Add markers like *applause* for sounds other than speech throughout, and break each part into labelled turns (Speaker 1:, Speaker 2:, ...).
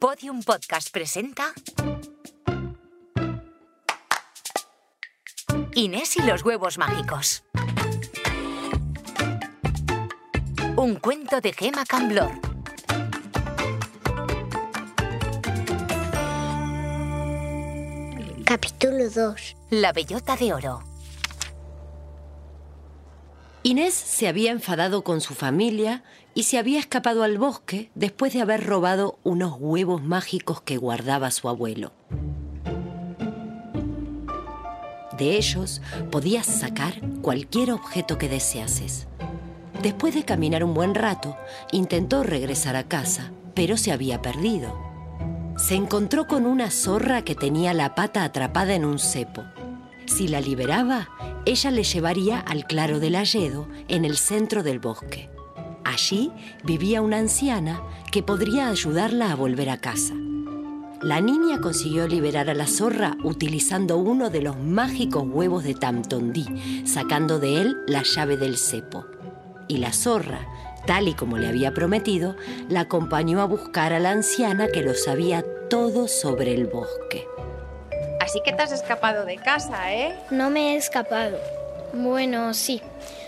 Speaker 1: Podium Podcast presenta Inés y los huevos mágicos. Un cuento de Gema Camblor.
Speaker 2: Capítulo 2.
Speaker 1: La bellota de oro.
Speaker 3: Inés se había enfadado con su familia y se había escapado al bosque después de haber robado unos huevos mágicos que guardaba su abuelo. De ellos podías sacar cualquier objeto que deseases. Después de caminar un buen rato, intentó regresar a casa, pero se había perdido. Se encontró con una zorra que tenía la pata atrapada en un cepo. Si la liberaba, ella le llevaría al claro del Alledo, en el centro del bosque. Allí vivía una anciana que podría ayudarla a volver a casa. La niña consiguió liberar a la zorra utilizando uno de los mágicos huevos de Tamtondí, sacando de él la llave del cepo. Y la zorra, tal y como le había prometido, la acompañó a buscar a la anciana que lo sabía todo sobre el bosque.
Speaker 4: Así que te has escapado de casa, ¿eh?
Speaker 2: No me he escapado. Bueno, sí.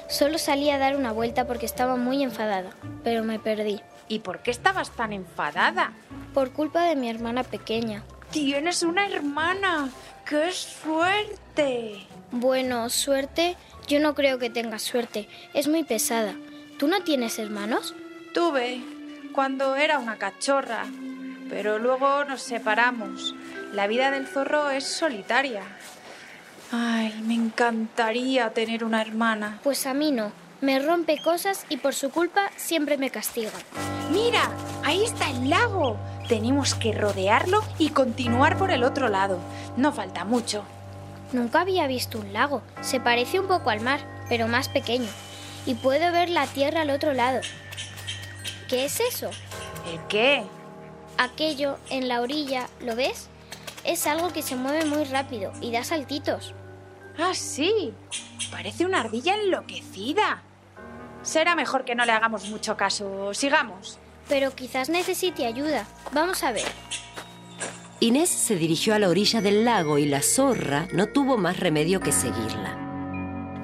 Speaker 2: Solo salí a dar una vuelta porque estaba muy enfadada, pero me perdí.
Speaker 4: ¿Y por qué estabas tan enfadada?
Speaker 2: Por culpa de mi hermana pequeña.
Speaker 4: Tienes una hermana. ¡Qué suerte!
Speaker 2: Bueno, suerte. Yo no creo que tenga suerte. Es muy pesada. ¿Tú no tienes hermanos?
Speaker 4: Tuve cuando era una cachorra, pero luego nos separamos. La vida del zorro es solitaria. Ay, me encantaría tener una hermana.
Speaker 2: Pues a mí no. Me rompe cosas y por su culpa siempre me castiga.
Speaker 4: Mira, ahí está el lago. Tenemos que rodearlo y continuar por el otro lado. No falta mucho.
Speaker 2: Nunca había visto un lago. Se parece un poco al mar, pero más pequeño. Y puedo ver la tierra al otro lado. ¿Qué es eso?
Speaker 4: ¿El qué?
Speaker 2: Aquello en la orilla, ¿lo ves? Es algo que se mueve muy rápido y da saltitos.
Speaker 4: Ah, sí. Parece una ardilla enloquecida. Será mejor que no le hagamos mucho caso. Sigamos.
Speaker 2: Pero quizás necesite ayuda. Vamos a ver.
Speaker 3: Inés se dirigió a la orilla del lago y la zorra no tuvo más remedio que seguirla.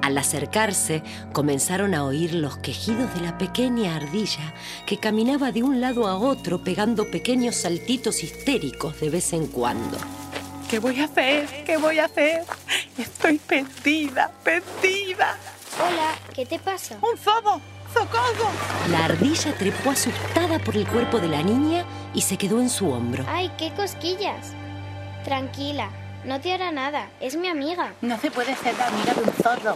Speaker 3: Al acercarse, comenzaron a oír los quejidos de la pequeña ardilla que caminaba de un lado a otro pegando pequeños saltitos histéricos de vez en cuando.
Speaker 5: ¿Qué voy a hacer? ¿Qué voy a hacer? Estoy perdida, perdida.
Speaker 2: Hola, ¿qué te pasa?
Speaker 5: ¡Un zobo! ¡Socorro!
Speaker 3: La ardilla trepó asustada por el cuerpo de la niña y se quedó en su hombro.
Speaker 2: ¡Ay, qué cosquillas! Tranquila, no te hará nada. Es mi amiga.
Speaker 5: No se puede ser la amiga de un zorro.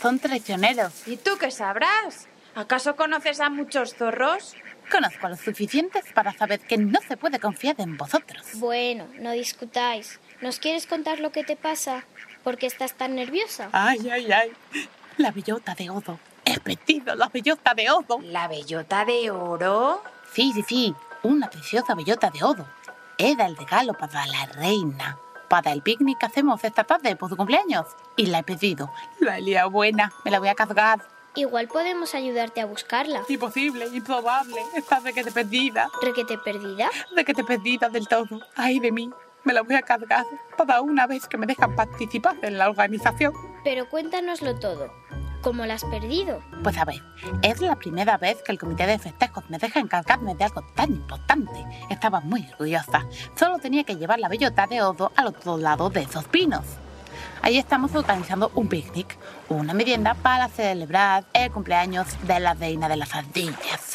Speaker 5: Son traicioneros.
Speaker 4: ¿Y tú qué sabrás? ¿Acaso conoces a muchos zorros?
Speaker 5: Conozco a los suficientes para saber que no se puede confiar en vosotros.
Speaker 2: Bueno, no discutáis. ¿Nos quieres contar lo que te pasa? ¿Por qué estás tan nerviosa?
Speaker 5: Ay, ay, ay. La bellota de Odo. He perdido la bellota de Odo.
Speaker 4: ¿La bellota de oro?
Speaker 5: Sí, sí, sí. Una preciosa bellota de Odo. Era el regalo para la reina. Para el picnic que hacemos esta tarde por su cumpleaños. Y la he pedido. La he liado buena. Me la voy a cargar.
Speaker 2: Igual podemos ayudarte a buscarla.
Speaker 5: Imposible, improbable. Estás de que te perdida.
Speaker 2: ¿Requete perdida?
Speaker 5: De que te perdida del todo. Ay de mí. Me la voy a cargar para una vez que me dejan participar en la organización.
Speaker 2: Pero cuéntanoslo todo. ¿Cómo la has perdido?
Speaker 5: Pues a ver, es la primera vez que el comité de festejos me deja encargarme de algo tan importante. Estaba muy orgullosa. Solo tenía que llevar la bellota de Odo al otro lado de esos pinos. Ahí estamos organizando un picnic, una merienda para celebrar el cumpleaños de la reina de las ardillas.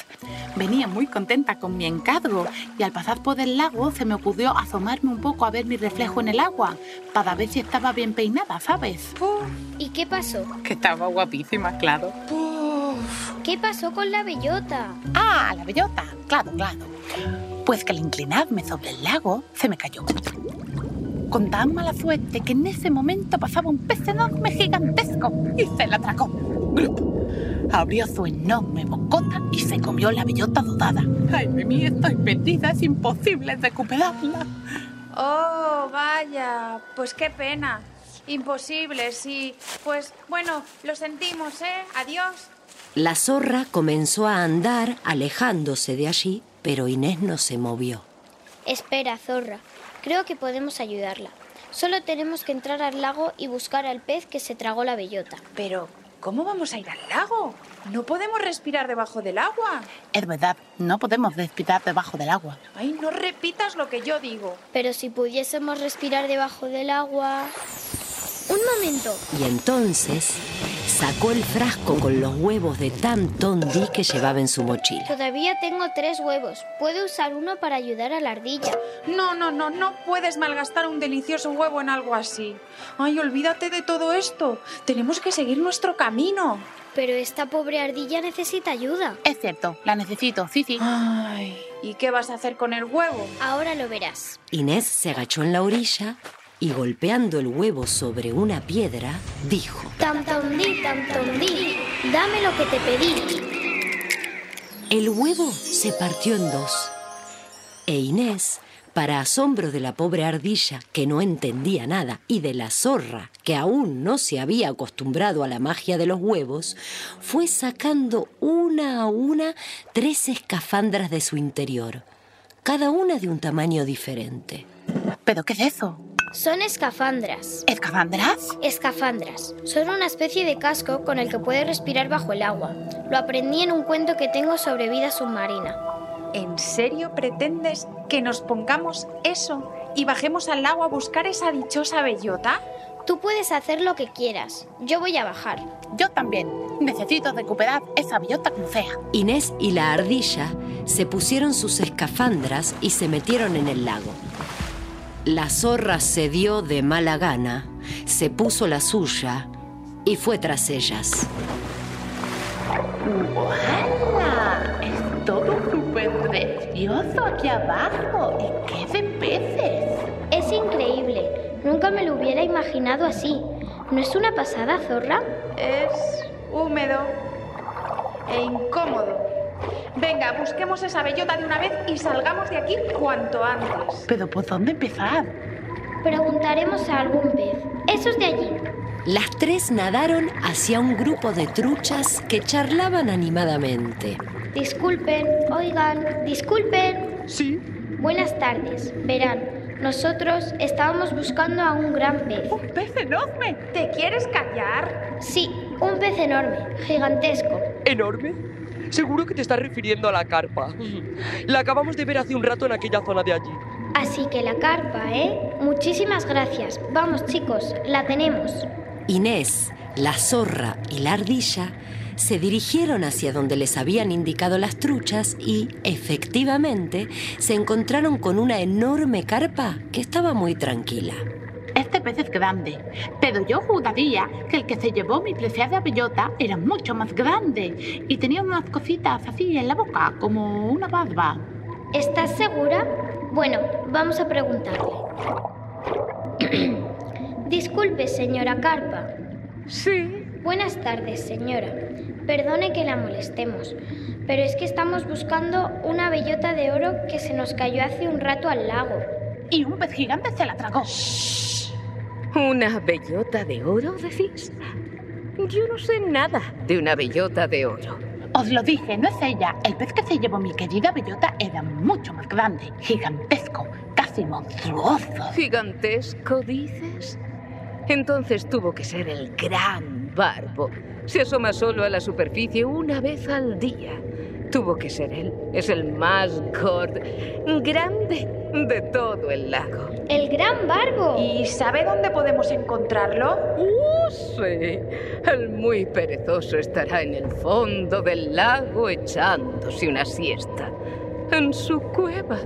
Speaker 5: Venía muy contenta con mi encargo y al pasar por el lago se me ocurrió asomarme un poco a ver mi reflejo en el agua para ver si estaba bien peinada, ¿sabes?
Speaker 2: ¿Y qué pasó?
Speaker 5: Que estaba guapísima, claro.
Speaker 2: ¿Qué pasó con la bellota?
Speaker 5: Ah, la bellota, claro, claro. Pues que al inclinarme sobre el lago se me cayó. Con tan mala suerte que en ese momento pasaba un pez enorme gigantesco y se la atracó. Abrió su enorme bocota y se comió la bellota dudada. Ay, de mí estoy perdida, es imposible recuperarla.
Speaker 4: Oh, vaya. Pues qué pena. Imposible, sí. Pues bueno, lo sentimos, ¿eh? Adiós.
Speaker 3: La zorra comenzó a andar alejándose de allí, pero Inés no se movió.
Speaker 2: Espera, zorra. Creo que podemos ayudarla. Solo tenemos que entrar al lago y buscar al pez que se tragó la bellota.
Speaker 4: Pero, ¿cómo vamos a ir al lago? No podemos respirar debajo del agua.
Speaker 5: Es verdad, no podemos respirar debajo del agua.
Speaker 4: Ay, no repitas lo que yo digo.
Speaker 2: Pero si pudiésemos respirar debajo del agua... Un momento.
Speaker 3: Y entonces sacó el frasco con los huevos de Tam Tondi que llevaba en su mochila.
Speaker 2: Todavía tengo tres huevos. Puedo usar uno para ayudar a la ardilla.
Speaker 4: No, no, no, no puedes malgastar un delicioso huevo en algo así. Ay, olvídate de todo esto. Tenemos que seguir nuestro camino.
Speaker 2: Pero esta pobre ardilla necesita ayuda.
Speaker 5: Es cierto, la necesito, sí, sí.
Speaker 4: Ay, ¿y qué vas a hacer con el huevo?
Speaker 2: Ahora lo verás.
Speaker 3: Inés se agachó en la orilla y golpeando el huevo sobre una piedra, dijo,
Speaker 2: dame lo que te pedí.
Speaker 3: El huevo se partió en dos. E Inés, para asombro de la pobre ardilla, que no entendía nada, y de la zorra, que aún no se había acostumbrado a la magia de los huevos, fue sacando una a una tres escafandras de su interior, cada una de un tamaño diferente.
Speaker 5: ¿Pero qué es eso?
Speaker 2: Son escafandras.
Speaker 5: ¿Escafandras?
Speaker 2: Escafandras. Son una especie de casco con el que puedes respirar bajo el agua. Lo aprendí en un cuento que tengo sobre vida submarina.
Speaker 4: ¿En serio pretendes que nos pongamos eso y bajemos al lago a buscar esa dichosa bellota?
Speaker 2: Tú puedes hacer lo que quieras. Yo voy a bajar.
Speaker 5: Yo también. Necesito recuperar esa bellota como sea.
Speaker 3: Inés y la ardilla se pusieron sus escafandras y se metieron en el lago. La zorra cedió de mala gana, se puso la suya y fue tras ellas.
Speaker 5: ¡Hala! Es todo súper precioso aquí abajo. ¿Y qué de peces?
Speaker 2: Es increíble. Nunca me lo hubiera imaginado así. ¿No es una pasada, zorra?
Speaker 4: Es húmedo e incómodo. Venga, busquemos esa bellota de una vez y salgamos de aquí cuanto antes.
Speaker 5: ¿Pero por dónde empezar?
Speaker 2: Preguntaremos a algún pez. Esos de allí.
Speaker 3: Las tres nadaron hacia un grupo de truchas que charlaban animadamente.
Speaker 2: Disculpen, oigan, disculpen.
Speaker 6: Sí,
Speaker 2: Buenas tardes. Verán, nosotros estábamos buscando a un gran pez.
Speaker 5: ¡Un pez enorme!
Speaker 4: ¿Te quieres callar?
Speaker 2: Sí, un pez enorme, gigantesco.
Speaker 6: enorme. Seguro que te estás refiriendo a la carpa. La acabamos de ver hace un rato en aquella zona de allí.
Speaker 2: Así que la carpa, ¿eh? Muchísimas gracias. Vamos, chicos, la tenemos.
Speaker 3: Inés, la zorra y la ardilla se dirigieron hacia donde les habían indicado las truchas y, efectivamente, se encontraron con una enorme carpa que estaba muy tranquila.
Speaker 5: Este pez es grande, pero yo juraría que el que se llevó mi preciada bellota era mucho más grande y tenía unas cositas así en la boca, como una barba.
Speaker 2: ¿Estás segura? Bueno, vamos a preguntarle. *clears throat* Disculpe, señora Carpa.
Speaker 6: Sí.
Speaker 2: Buenas tardes, señora. Perdone que la molestemos, pero es que estamos buscando una bellota de oro que se nos cayó hace un rato al lago.
Speaker 5: Y un pez gigante se la tragó.
Speaker 7: ¿Una bellota de oro, decís? Yo no sé nada de una bellota de oro.
Speaker 5: Os lo dije, no es ella. El pez que se llevó mi querida bellota era mucho más grande, gigantesco, casi monstruoso.
Speaker 7: ¿Gigantesco, dices? Entonces tuvo que ser el gran barbo. Se asoma solo a la superficie una vez al día. Tuvo que ser él. Es el más gordo, grande de todo el lago.
Speaker 2: ¡El gran barbo!
Speaker 4: ¿Y sabe dónde podemos encontrarlo?
Speaker 7: ¡Uh, sí! El muy perezoso estará en el fondo del lago echándose una siesta. En su cueva.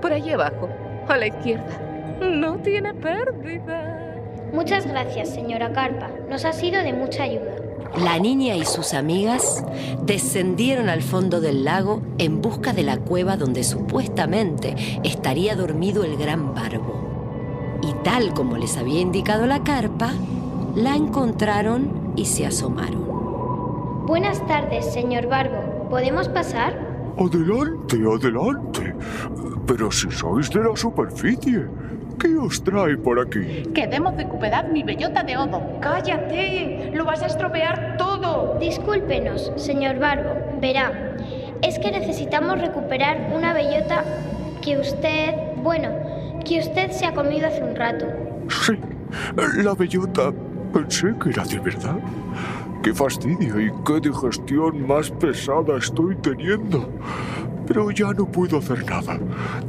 Speaker 7: Por allí abajo, a la izquierda. No tiene pérdida.
Speaker 2: Muchas gracias, señora Carpa. Nos ha sido de mucha ayuda.
Speaker 3: La niña y sus amigas descendieron al fondo del lago en busca de la cueva donde supuestamente estaría dormido el gran barbo. Y tal como les había indicado la carpa, la encontraron y se asomaron.
Speaker 2: Buenas tardes, señor Barbo. ¿Podemos pasar?
Speaker 8: Adelante, adelante. Pero si sois de la superficie, ¿qué os trae por aquí?
Speaker 5: Queremos recuperar mi bellota de oro.
Speaker 4: ¡Cállate! ¡Lo vas a estropear todo!
Speaker 2: Discúlpenos, señor Barbo. Verá, es que necesitamos recuperar una bellota que usted, bueno, que usted se ha comido hace un rato.
Speaker 8: Sí, la bellota pensé que era de verdad. Qué fastidio y qué digestión más pesada estoy teniendo. Pero ya no puedo hacer nada.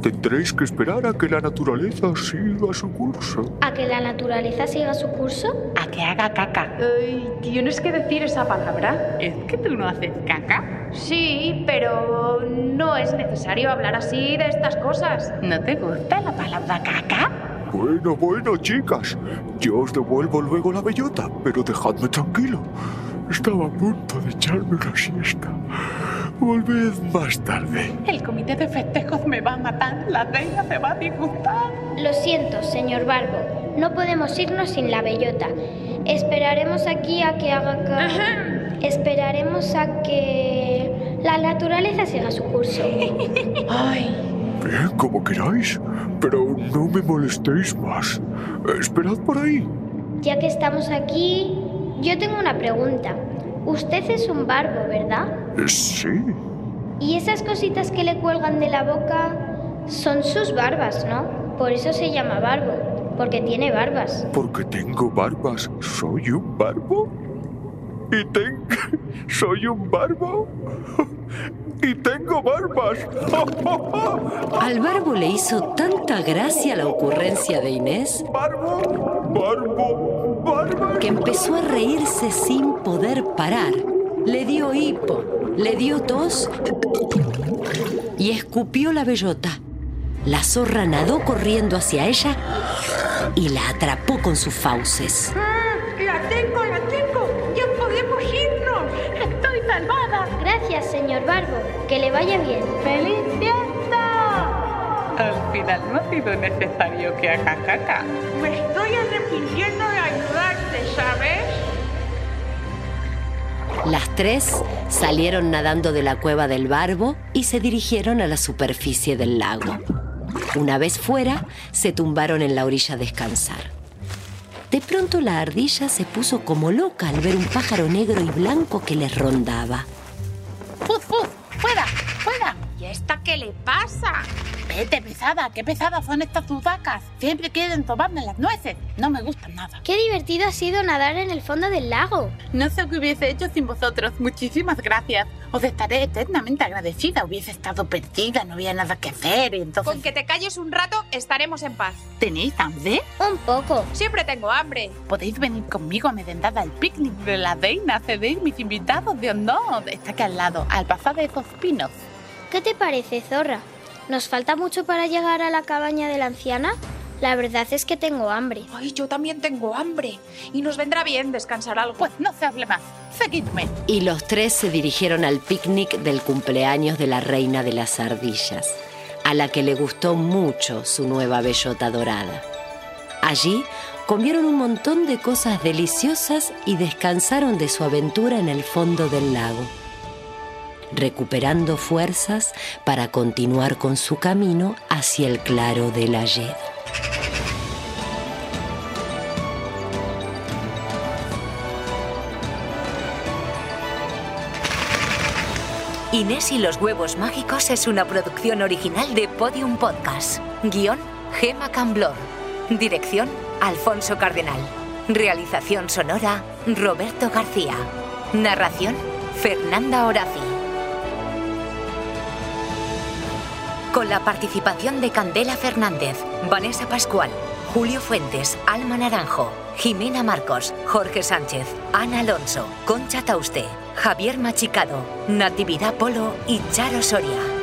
Speaker 8: Tendréis que esperar a que la naturaleza siga su curso.
Speaker 2: ¿A que la naturaleza siga su curso?
Speaker 5: A que haga caca.
Speaker 4: Ay, ¿Tienes que decir esa palabra?
Speaker 5: ¿Es que tú no haces caca?
Speaker 4: Sí, pero no es necesario hablar así de estas cosas.
Speaker 5: ¿No te gusta la palabra caca?
Speaker 8: Bueno, bueno, chicas. Yo os devuelvo luego la bellota, pero dejadme tranquilo. Estaba a punto de echarme una siesta. Volved más tarde.
Speaker 5: El comité de festejos me va a matar. La reina se va a disgustar.
Speaker 2: Lo siento, señor Barbo. No podemos irnos sin la bellota. Esperaremos aquí a que haga ca... Esperaremos a que la naturaleza siga su curso.
Speaker 4: Ay,
Speaker 8: Bien, como queráis. Pero no me molestéis más. Esperad por ahí.
Speaker 2: Ya que estamos aquí, yo tengo una pregunta. Usted es un barbo, ¿verdad?
Speaker 8: Sí.
Speaker 2: Y esas cositas que le cuelgan de la boca son sus barbas, ¿no? Por eso se llama barbo, porque tiene barbas.
Speaker 8: Porque tengo barbas. ¿Soy un barbo? ¿Y tengo... *laughs* ¿Soy un barbo? *laughs* ¿Y tengo barbas? *laughs*
Speaker 3: Al barbo le hizo tanta gracia la ocurrencia de Inés
Speaker 8: ¿Barbo? ¿Barbo? ¿Barba?
Speaker 3: que empezó a reírse sin poder parar. Le dio hipo, le dio tos y escupió la bellota. La zorra nadó corriendo hacia ella y la atrapó con sus fauces.
Speaker 5: ¡La tengo, la tengo! ¡Ya podemos irnos! ¡Estoy salvada!
Speaker 2: Gracias, señor Barbo. Que le vaya bien.
Speaker 5: ¡Feliz fiesta! Al final no ha sido necesario que haga caca. Me estoy arrepintiendo de ayudarte, ¿sabes?
Speaker 3: Las tres salieron nadando de la cueva del barbo y se dirigieron a la superficie del lago. Una vez fuera, se tumbaron en la orilla a descansar. De pronto la ardilla se puso como loca al ver un pájaro negro y blanco que les rondaba.
Speaker 5: ¡Puf, puf! ¡Fuera! ¡Fuera!
Speaker 4: ¿y esta qué le pasa?
Speaker 5: Vete, pesada. ¡Qué pesadas son estas sudacas! Siempre quieren tomarme las nueces. No me gustan nada.
Speaker 2: Qué divertido ha sido nadar en el fondo del lago.
Speaker 5: No sé qué hubiese hecho sin vosotros. Muchísimas gracias. Os estaré eternamente agradecida. Hubiese estado perdida, no había nada que hacer y entonces...
Speaker 4: Con que te calles un rato estaremos en paz.
Speaker 5: ¿Tenéis hambre?
Speaker 2: Un poco.
Speaker 4: Siempre tengo hambre.
Speaker 5: Podéis venir conmigo a merendar al picnic de la reina. Cedéis mis invitados de honor. Está aquí al lado, al pasar de esos pinos.
Speaker 2: ¿Qué te parece, zorra? ¿Nos falta mucho para llegar a la cabaña de la anciana? La verdad es que tengo hambre.
Speaker 4: Ay, yo también tengo hambre. Y nos vendrá bien descansar algo.
Speaker 5: Pues no se hable más. Seguidme.
Speaker 3: Y los tres se dirigieron al picnic del cumpleaños de la reina de las ardillas, a la que le gustó mucho su nueva bellota dorada. Allí comieron un montón de cosas deliciosas y descansaron de su aventura en el fondo del lago, recuperando fuerzas para continuar con su camino hacia el claro del ayer.
Speaker 1: Inés y los huevos mágicos es una producción original de Podium Podcast. Guión, Gema Camblor. Dirección, Alfonso Cardenal. Realización sonora, Roberto García. Narración, Fernanda Horaci. Con la participación de Candela Fernández, Vanessa Pascual, Julio Fuentes, Alma Naranjo, Jimena Marcos, Jorge Sánchez, Ana Alonso, Concha Tauste, Javier Machicado, Natividad Polo y Charo Soria.